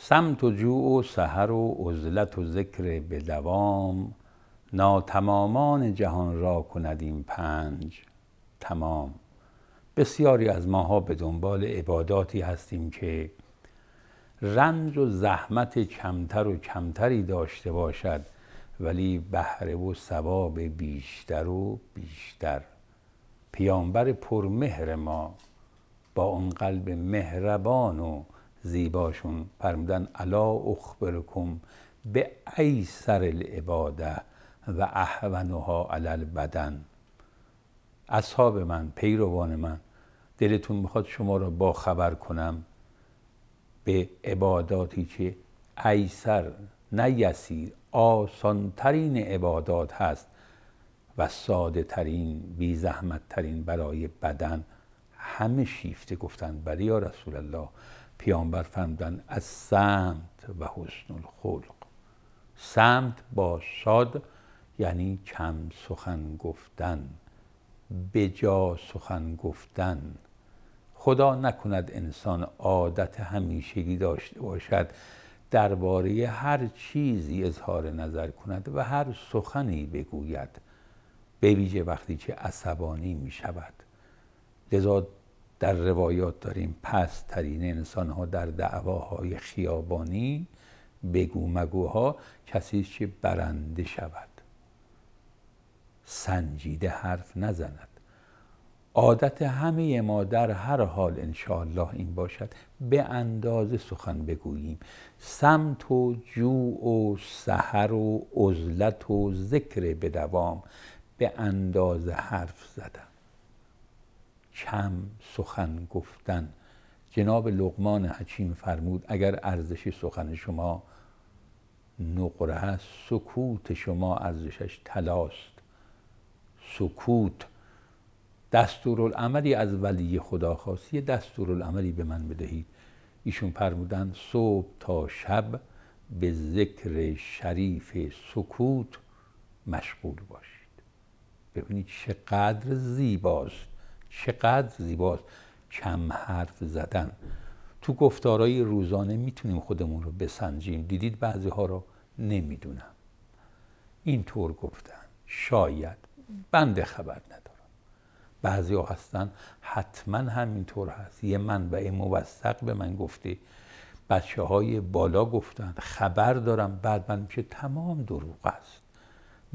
سمت و جوع و سحر و عزلت و ذکر به دوام ناتمامان جهان را کند این پنج تمام. بسیاری از ماها به دنبال عباداتی هستیم که رنج و زحمت کمتر و کمتری داشته باشد ولی بهره و ثواب بیشتر و بیشتر. پیامبر پرمهر ما با اون قلب مهربان و زیباشون. فرمودن الا اخبرکم به ایسر العباده و احونها علی البدن. اصحاب من پیروان من دلتون می‌خواد شما را خبر کنم. به عباداتی که ایسر نه یسیر آسانترین عبادات هست و ساده ترین بی زحمت ترین برای بدن. همه شیفته گفتن بله یا رسول الله. پیامبر فرمودن از سمت و حسن الخلق. سمت با شاد یعنی کم سخن گفتن بجا سخن گفتن. خدا نکند انسان عادت همیشگی داشته باشد درباره هر چیزی اظهار نظر کند و هر سخنی بگوید. به ویژه وقتی که عصبانی می شود لذا در روایات داریم پس ترین انسان ها در دعواهای خیابانی بگو مگوها کسی که برنده شود. سنجیده حرف نزند. عادت همه ما در هر حال انشاءالله این باشد. به اندازه سخن بگوییم. سمت و جوع و سحر و عزلت و ذکر به دوام به اندازه حرف زدن. کم سخن گفتن. جناب لقمان حکیم فرمود اگر ارزش سخن شما نقره است سکوت شما ارزشش تلاست سکوت. دستورالعملی از ولی خدا خواست یه دستورالعملی به من بدهید. ایشون فرمودن صبح تا شب به ذکر شریف سکوت مشغول باشید. ببینید چقدر زیباست. چقدر زیباست. کم حرف زدن. تو گفتارهای روزانه می‌تونیم خودمون رو بسنجیم. دیدید بعضی ها رو؟ نمی‌دونم. اینطور گفتن. شاید. بنده خبر ندارم. بعضی ها هستن. حتما همینطور هست. یه منبع موثق به من گفته. بچه های بالا گفتن. خبر دارم. بعد من میشه تمام دروغ است.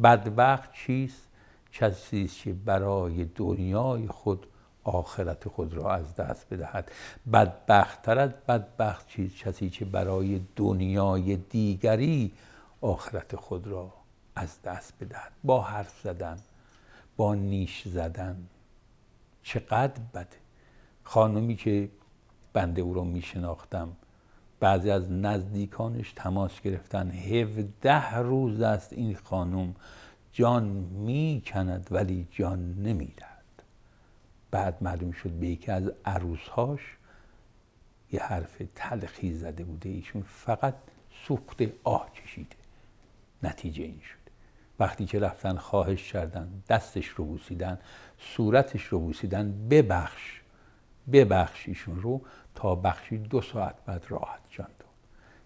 بدبخت چیست؟ کسی که برای دنیای خود آخرت خود را از دست بدهد. بدبختتر از بدبخت چیز کسی که برای دنیای دیگری آخرت خود را از دست بدهد. با حرف زدن با نیش زدن چقدر بده خانمی که بنده او را می شناختم بعضی از نزدیکانش تماس گرفتن. هفده روز است این خانم جان می کند ولی جان نمی‌دهد. بعد معلوم شد به یکی از عروسهاش یه حرف تلخی زده بوده. ایشون فقط سوخت آه کشیده. نتیجه این شد. وقتی که رفتن خواهش کردن دستش رو بوسیدن صورتش رو بوسیدن ببخش ببخش ایشون رو تا بخشی دو ساعت بعد راحت جان داد.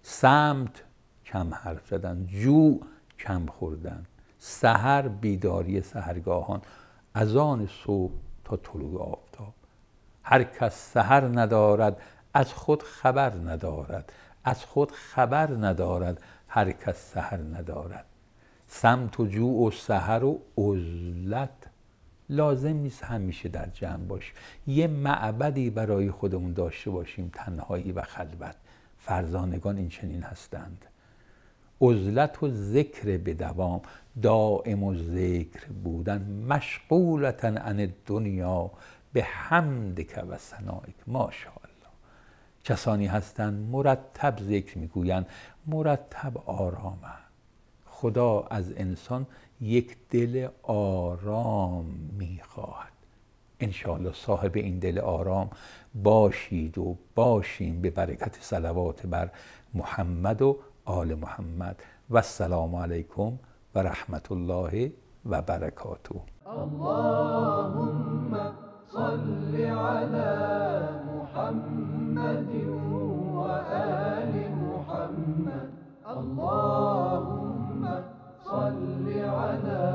سمت کم حرف زدن جو کم خوردن. سهر بیداری سهرگاهان از آن صبح تا طلوع آفتاب. هر کس سهر ندارد از خود خبر ندارد. از خود خبر ندارد هر کس سهر ندارد. سمت و جوع و سهر و عزلت لازم نیست همیشه در جمع باشیم یه معبدی برای خودمون داشته باشیم تنهایی و خلوت. فرزانگان این چنین هستند. عزلت و ذکر به دوام دائم و ذکر بودن مشغولتن عن دنیا به حمدک و سنائک ماشاءالله. کسانی هستند مرتب ذکر می‌گویند مرتب آرامند. خدا از انسان یک دل آرام می‌خواهد. انشاءالله صاحب این دل آرام باشید و باشیم به برکت صلوات بر محمد و آل محمد. و السلام علیکم و رحمت الله و برکاته. اللهم صل على محمد وآل محمد. اللهم صل على